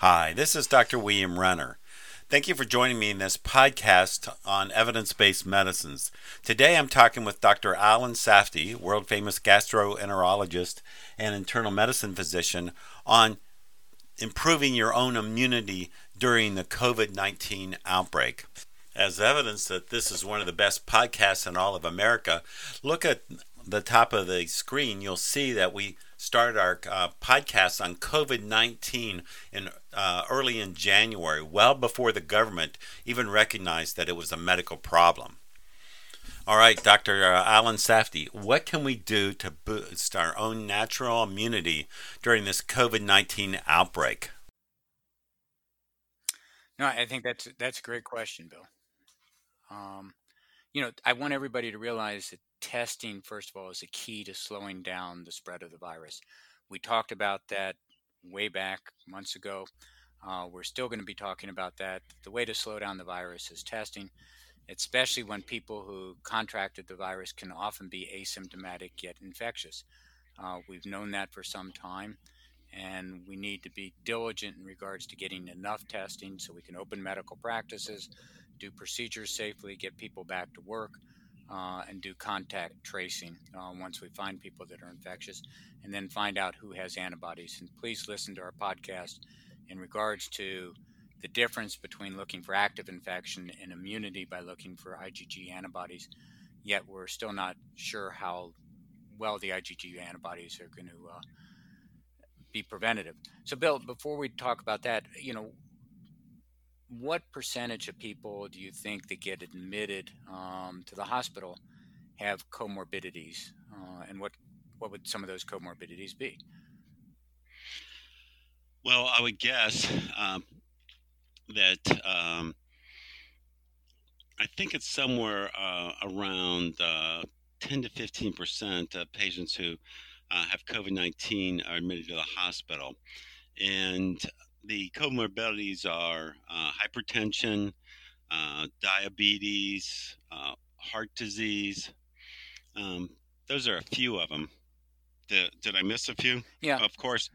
Hi, this is Dr. William Renner. Thank you for joining me in this podcast on evidence based medicines. Today I'm talking with Dr. Alan Safdi, world famous gastroenterologist and internal medicine physician, on improving your own immunity during the COVID 19 outbreak. As evidence that this is one of the best podcasts in all of America, look at the top of the screen. You'll see that we started our uh, podcast on COVID 19 in uh, early in January, well before the government even recognized that it was a medical problem. All right, Dr. Uh, Alan Safdi, what can we do to boost our own natural immunity during this COVID 19 outbreak? No, I think that's that's a great question, Bill. Um, you know, I want everybody to realize that testing, first of all, is a key to slowing down the spread of the virus. We talked about that way back months ago. Uh, we're still going to be talking about that. The way to slow down the virus is testing, especially when people who contracted the virus can often be asymptomatic yet infectious. Uh, we've known that for some time, and we need to be diligent in regards to getting enough testing so we can open medical practices, do procedures safely, get people back to work, uh, and do contact tracing uh, once we find people that are infectious, and then find out who has antibodies. And please listen to our podcast in regards to the difference between looking for active infection and immunity by looking for IgG antibodies. Yet we're still not sure how well the IgG antibodies are going to uh, be preventative. So, Bill, before we talk about that, you know, what percentage of people do you think that get admitted um, to the hospital have comorbidities, uh, and what what would some of those comorbidities be? Well, I would guess um, that um, I think it's somewhere uh, around uh, 10 to 15 percent of patients who uh, have COVID 19 are admitted to the hospital, and the comorbidities are uh, hypertension, uh, diabetes, uh, heart disease. Um, those are a few of them. Did, did I miss a few? Yeah. Of course.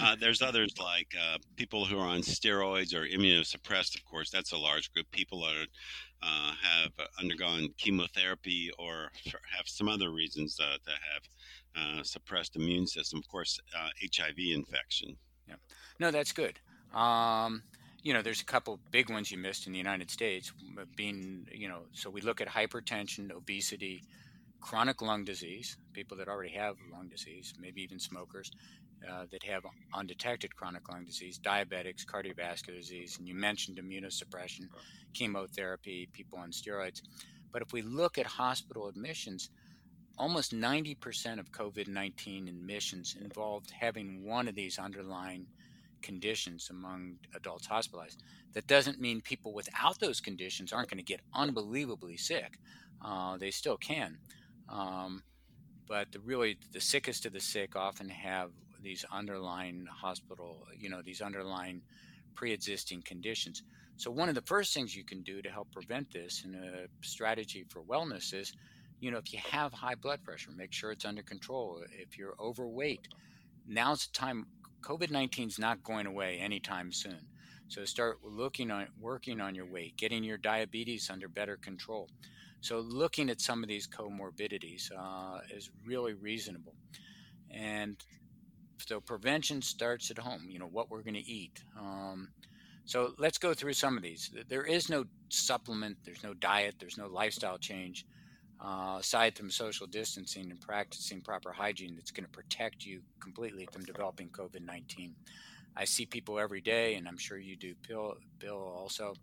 Uh, there's others like uh, people who are on steroids or immunosuppressed. Of course, that's a large group. People that uh, have undergone chemotherapy or have some other reasons to have suppressed immune system. Of course, HIV infection. Yeah. No, that's good. Um, you know, there's a couple big ones you missed in the United States, being, you know, so we look at hypertension, obesity, chronic lung disease, people that already have lung disease, maybe even smokers uh, that have undetected chronic lung disease, diabetics, cardiovascular disease, and you mentioned immunosuppression, chemotherapy, people on steroids. But if we look at hospital admissions, almost 90% of COVID 19 admissions involved having one of these underlying conditions among adults hospitalized. That doesn't mean people without those conditions aren't going to get unbelievably sick. Uh, they still can. Um, but the really the sickest of the sick often have these underlying hospital, you know, these underlying pre-existing conditions. So one of the first things you can do to help prevent this and a strategy for wellness is, you know, if you have high blood pressure, make sure it's under control. If you're overweight, now's the time COVID 19 is not going away anytime soon. So start looking on working on your weight, getting your diabetes under better control. So looking at some of these comorbidities uh, is really reasonable. And so prevention starts at home. You know what we're going to eat. Um, so let's go through some of these. There is no supplement. There's no diet. There's no lifestyle change uh, aside from social distancing and practicing proper hygiene that's going to protect you completely from developing COVID 19. I see people every day, and I'm sure you do, Bill, Bill also,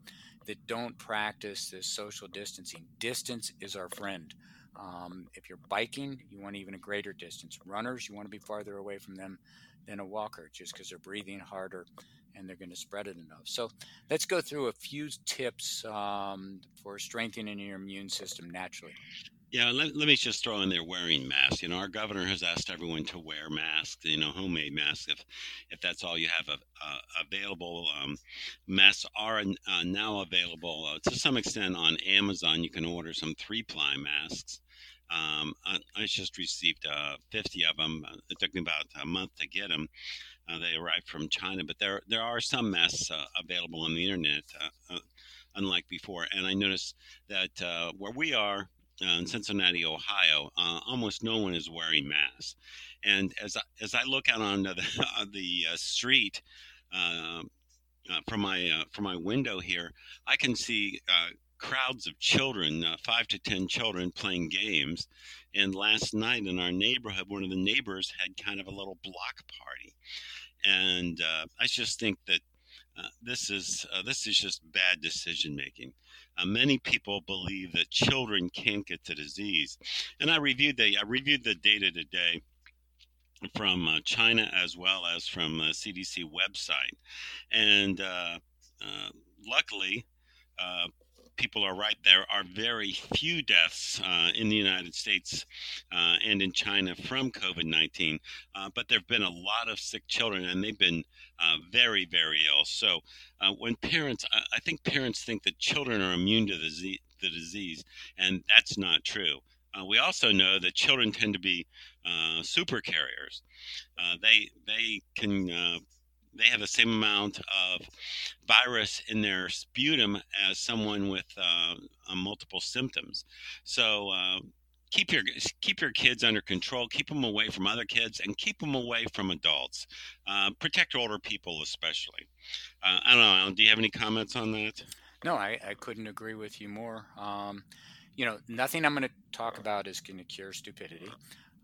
that don't practice this social distancing. Distance is our friend. Um, if you're biking, you want even a greater distance. Runners, you want to be farther away from them than a walker just because they're breathing harder and they're going to spread it enough. So let's go through a few tips um, for strengthening your immune system naturally. Yeah, let, let me just throw in there wearing masks. You know, our governor has asked everyone to wear masks. You know, homemade masks if if that's all you have uh, uh, available. Um, masks are uh, now available uh, to some extent on Amazon. You can order some three ply masks. Um, I, I, just received uh, 50 of them. It took me about a month to get them. Uh, they arrived from China, but there there are some masks uh, available on the internet, uh, uh, unlike before. And I noticed that uh, where we are in Cincinnati, Ohio, almost no one is wearing masks. And as I, as I look out on the the street. from my from my window here, I can see crowds of children, uh, five to 10 children playing games. And last night in our neighborhood, one of the neighbors had kind of a little block party. And uh, I just think that uh, this is uh, this is just bad decision making. Uh, many people believe that children can't get the disease, and I reviewed the I reviewed the data today from uh, China as well as from CDC website, and uh, uh, luckily, uh, people are right. There are very few deaths uh, in the United States uh, and in China from COVID 19, uh, but there have been a lot of sick children and they've been uh, very, very ill. So uh, when parents, I think parents think that children are immune to the, the disease, and that's not true. Uh, we also know that children tend to be super carriers. they they can they have the same amount of virus in their sputum as someone with uh, multiple symptoms. So uh, keep your keep your kids under control. Keep them away from other kids, and keep them away from adults. Uh, protect older people, especially. Uh, I don't know. Alan, do you have any comments on that? No, I, I couldn't agree with you more. Um, you know, nothing I'm going to talk about is going to cure stupidity.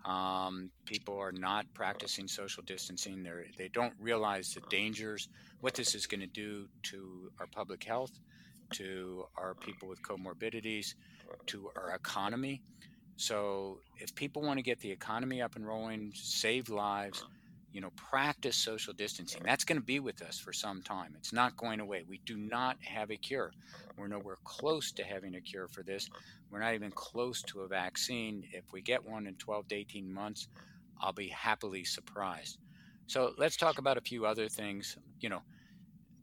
Um, people are not practicing social distancing. They're, they don't realize the dangers, what this is going to do to our public health, to our people with comorbidities, to our economy. So, if people want to get the economy up and rolling, save lives, you know, practice social distancing. That's going to be with us for some time. It's not going away. We do not have a cure. We're nowhere close to having a cure for this. We're not even close to a vaccine. If we get one in 12 to 18 months, I'll be happily surprised. So let's talk about a few other things. You know,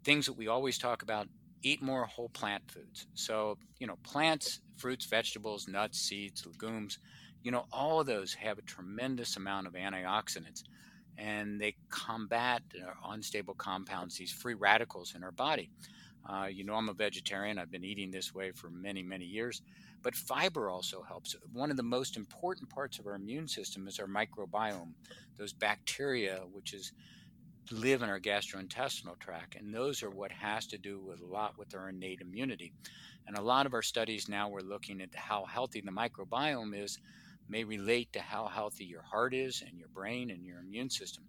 things that we always talk about eat more whole plant foods. So, you know, plants, fruits, vegetables, nuts, seeds, legumes, you know, all of those have a tremendous amount of antioxidants and they combat unstable compounds, these free radicals in our body. Uh, you know, I'm a vegetarian. I've been eating this way for many, many years. But fiber also helps. One of the most important parts of our immune system is our microbiome, those bacteria, which is live in our gastrointestinal tract, and those are what has to do with a lot with our innate immunity. And a lot of our studies now we're looking at how healthy the microbiome is may relate to how healthy your heart is and your brain and your immune system.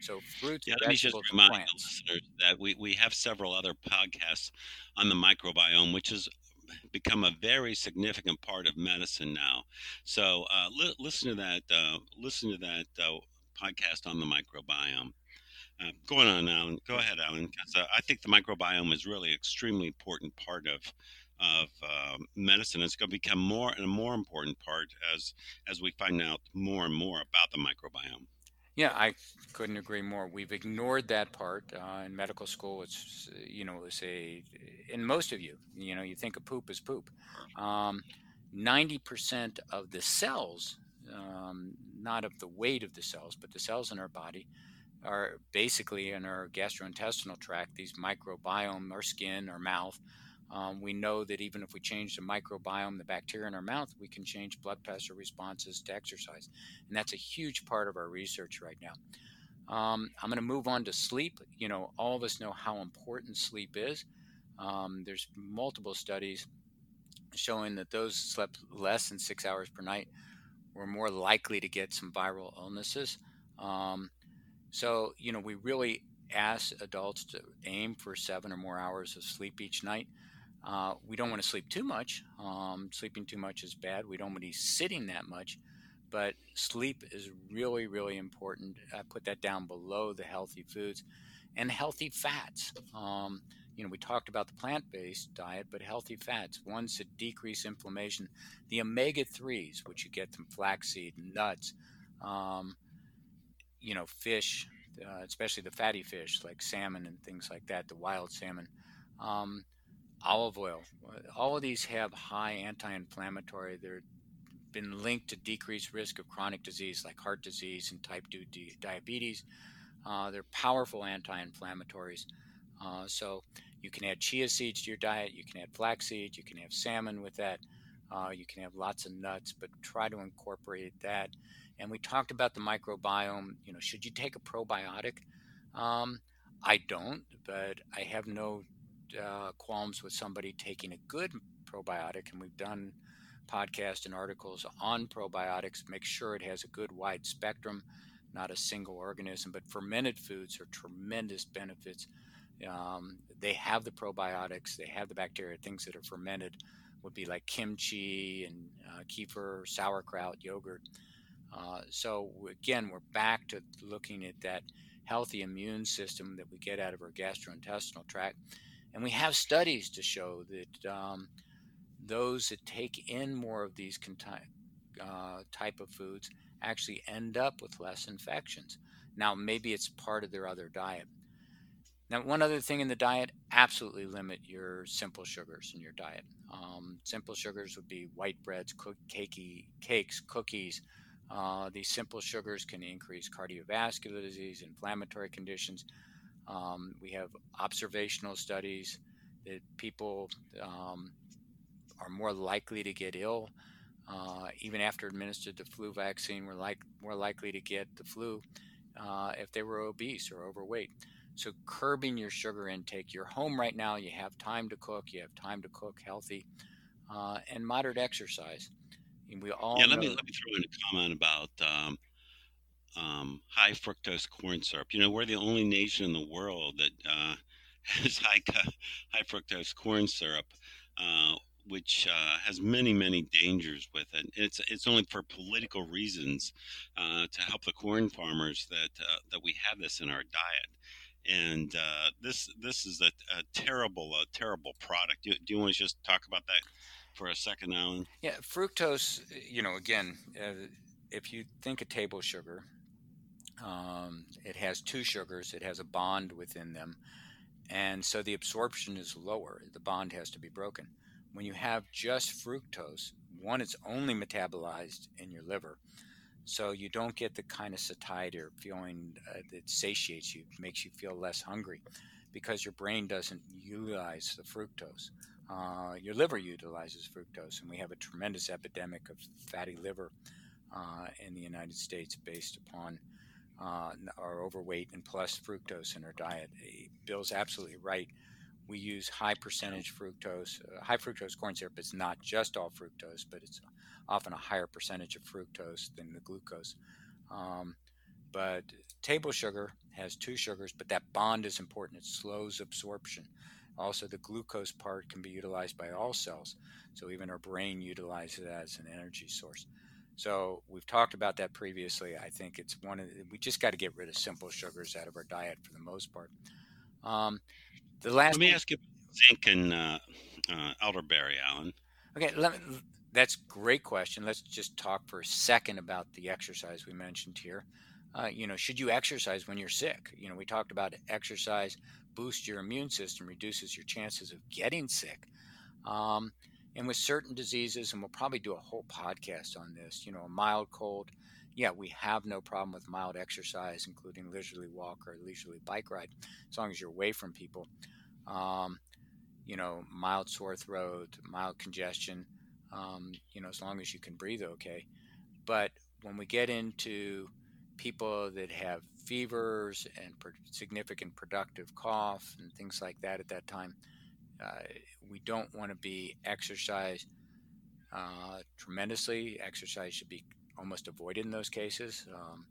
So fruits, yeah, let me just remind plants. listeners that we, we have several other podcasts on the microbiome, which has become a very significant part of medicine now. So uh, li- listen to that. Uh, listen to that uh, podcast on the microbiome. Uh, going on, Alan. Go ahead, Alan, uh, I think the microbiome is really extremely important part of of uh, medicine. It's going to become more and a more important part as as we find out more and more about the microbiome. Yeah, I couldn't agree more. We've ignored that part uh, in medical school. It's you know, it's a in most of you, you know, you think of poop as poop. Um, ninety percent of the cells, um, not of the weight of the cells, but the cells in our body, are basically in our gastrointestinal tract. These microbiome, our skin, our mouth, um, we know that even if we change the microbiome, the bacteria in our mouth, we can change blood pressure responses to exercise. And that's a huge part of our research right now. Um, I'm going to move on to sleep. You know, all of us know how important sleep is. Um, there's multiple studies showing that those slept less than six hours per night were more likely to get some viral illnesses. Um, so, you know, we really ask adults to aim for seven or more hours of sleep each night. Uh, we don't want to sleep too much. Um, sleeping too much is bad. We don't want to be sitting that much, but sleep is really, really important. I put that down below the healthy foods and healthy fats. Um, you know, we talked about the plant-based diet, but healthy fats, ones that decrease inflammation, the omega-3s, which you get from flaxseed, nuts, um, you know, fish, uh, especially the fatty fish like salmon and things like that, the wild salmon. Um, olive oil. All of these have high anti-inflammatory. They're been linked to decreased risk of chronic disease like heart disease and type 2 diabetes. Uh, they're powerful anti-inflammatories. Uh, so you can add chia seeds to your diet. You can add flax seeds. You can have salmon with that. Uh, you can have lots of nuts, but try to incorporate that. And we talked about the microbiome. You know, should you take a probiotic? Um, I don't, but I have no uh, qualms with somebody taking a good probiotic, and we've done podcasts and articles on probiotics. Make sure it has a good wide spectrum, not a single organism. But fermented foods are tremendous benefits. Um, they have the probiotics, they have the bacteria. Things that are fermented would be like kimchi and uh, kefir, sauerkraut, yogurt. Uh, so again, we're back to looking at that healthy immune system that we get out of our gastrointestinal tract, and we have studies to show that um, those that take in more of these uh, type of foods actually end up with less infections. Now, maybe it's part of their other diet. Now, one other thing in the diet, absolutely limit your simple sugars in your diet. Um, simple sugars would be white breads, cook, cakey, cakes, cookies. Uh, these simple sugars can increase cardiovascular disease, inflammatory conditions. Um, we have observational studies that people um, are more likely to get ill. Uh, even after administered the flu vaccine, we're like more likely to get the flu uh, if they were obese or overweight. So curbing your sugar intake. You're home right now. You have time to cook. You have time to cook healthy, uh, and moderate exercise. And we all yeah. Let me let me throw in a comment about um, um, high fructose corn syrup. You know, we're the only nation in the world that uh, has high high fructose corn syrup. Uh, which uh, has many many dangers with it. It's it's only for political reasons uh, to help the corn farmers that uh, that we have this in our diet. And uh, this this is a, a terrible a terrible product. Do, do you want to just talk about that for a second, Alan? Yeah, fructose. You know, again, if you think of table sugar, um, it has two sugars. It has a bond within them, and so the absorption is lower. The bond has to be broken when you have just fructose, one, it's only metabolized in your liver. So you don't get the kind of satiety or feeling uh, that satiates you, makes you feel less hungry because your brain doesn't utilize the fructose. Uh, your liver utilizes fructose, and we have a tremendous epidemic of fatty liver uh, in the United States based upon uh, our overweight and plus fructose in our diet. Bill's absolutely right we use high percentage fructose. Uh, high fructose corn syrup is not just all fructose, but it's often a higher percentage of fructose than the glucose. Um, but table sugar has two sugars, but that bond is important. It slows absorption. Also, the glucose part can be utilized by all cells, so even our brain utilizes it as an energy source. So we've talked about that previously. I think it's one of the, we just got to get rid of simple sugars out of our diet for the most part. Um, the last. Let me one, ask you zinc and uh, uh, elderberry, Alan. Okay, let me, that's great question. Let's just talk for a second about the exercise we mentioned here. Uh, you know, should you exercise when you're sick? You know, we talked about exercise boosts your immune system, reduces your chances of getting sick. Um, and with certain diseases, and we'll probably do a whole podcast on this, you know, a mild cold, yeah, we have no problem with mild exercise, including leisurely walk or leisurely bike ride, as long as you're away from people. Um, you know, mild sore throat, mild congestion, um, you know, as long as you can breathe okay. But when we get into people that have fevers and significant productive cough and things like that at that time, uh, we don't want to be exercise uh, tremendously. Exercise should be almost avoided in those cases. Um,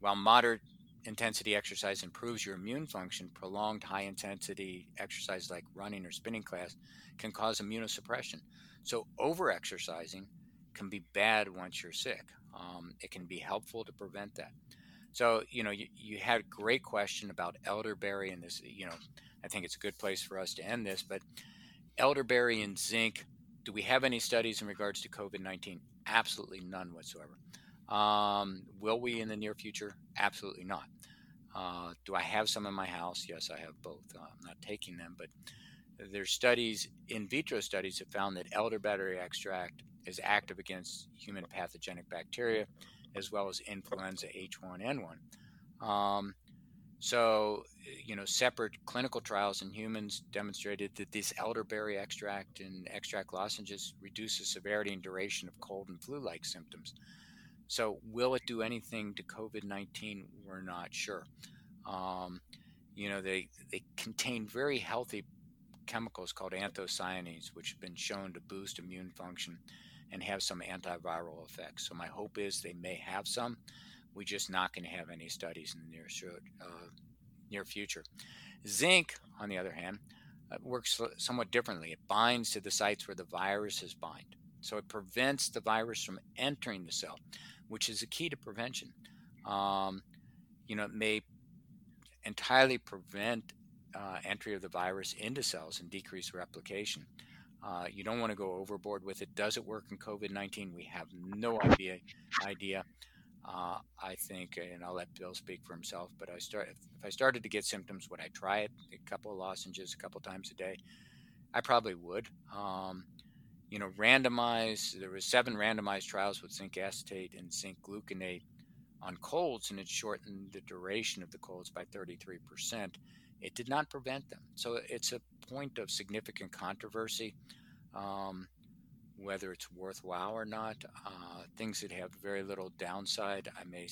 while moderate intensity exercise improves your immune function, prolonged high intensity exercise like running or spinning class can cause immunosuppression. So, over exercising can be bad once you're sick. Um, it can be helpful to prevent that. So, you know, you, you had a great question about elderberry, and this, you know, I think it's a good place for us to end this. But elderberry and zinc, do we have any studies in regards to COVID 19? Absolutely none whatsoever. Um, will we in the near future? Absolutely not. Uh, do I have some in my house? Yes, I have both. Uh, I'm not taking them, but there's studies, in vitro studies, have found that elderberry extract is active against human pathogenic bacteria as well as influenza H1N1. Um, So, you know, separate clinical trials in humans demonstrated that this elderberry extract and extract lozenges reduce the severity and duration of cold and flu like symptoms. So, will it do anything to COVID 19? We're not sure. Um, you know, they, they contain very healthy chemicals called anthocyanins, which have been shown to boost immune function and have some antiviral effects. So, my hope is they may have some. We're just not going to have any studies in the near, uh, near future. Zinc, on the other hand, uh, works somewhat differently. It binds to the sites where the viruses bind. So it prevents the virus from entering the cell, which is a key to prevention. Um, you know, it may entirely prevent uh, entry of the virus into cells and decrease replication. Uh, you don't want to go overboard with it. Does it work in COVID 19? We have no idea. idea. Uh, I think, and I'll let Bill speak for himself. But I start if, I started to get symptoms, would I try it? A couple of lozenges, a couple times a day. I probably would. Um, you know, randomized. There was seven randomized trials with zinc acetate and zinc gluconate on colds, and it shortened the duration of the colds by 33 percent. It did not prevent them. So it's a point of significant controversy. Um, whether it's worthwhile or not. Uh, things that have very little downside, I may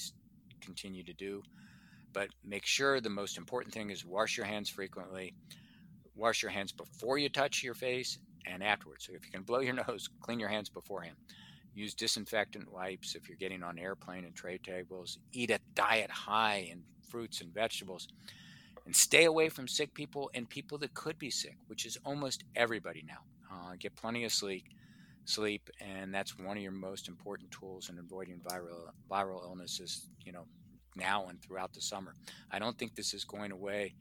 continue to do. But make sure the most important thing is wash your hands frequently. Wash your hands before you touch your face and afterwards. So if you can blow your nose, clean your hands beforehand. Use disinfectant wipes if you're getting on airplane and tray tables. Eat a diet high in fruits and vegetables. And stay away from sick people and people that could be sick, which is almost everybody now. Uh, get plenty of sleep sleep, and that's one of your most important tools in avoiding viral viral illnesses. You know, now and throughout the summer. I don't think this is going away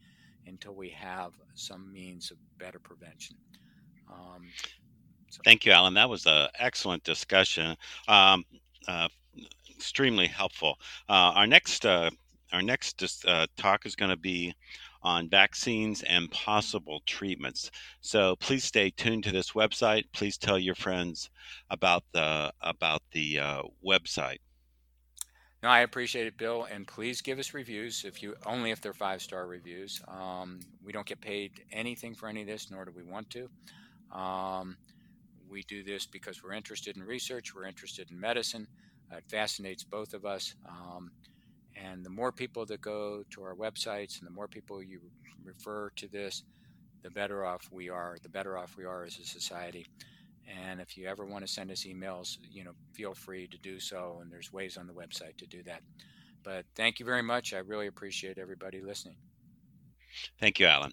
until we have some means of better prevention. Um, so. Thank you, Alan. That was an excellent discussion. Um, uh, extremely helpful. Uh, our next uh, our next uh, talk is going to be on vaccines and possible treatments. So please stay tuned to this website. Please tell your friends about the about the uh, website. No, I appreciate it, Bill, and please give us reviews if you only if they're five star reviews. Um, we don't get paid anything for any of this, nor do we want to. Um, we do this because we're interested in research, we're interested in medicine. It fascinates both of us. Um, and the more people that go to our websites and the more people you refer to this, the better off we are, the better off we are as a society. And if you ever want to send us emails, you know, feel free to do so. And there's ways on the website to do that. But thank you very much. I really appreciate everybody listening. Thank you, Alan.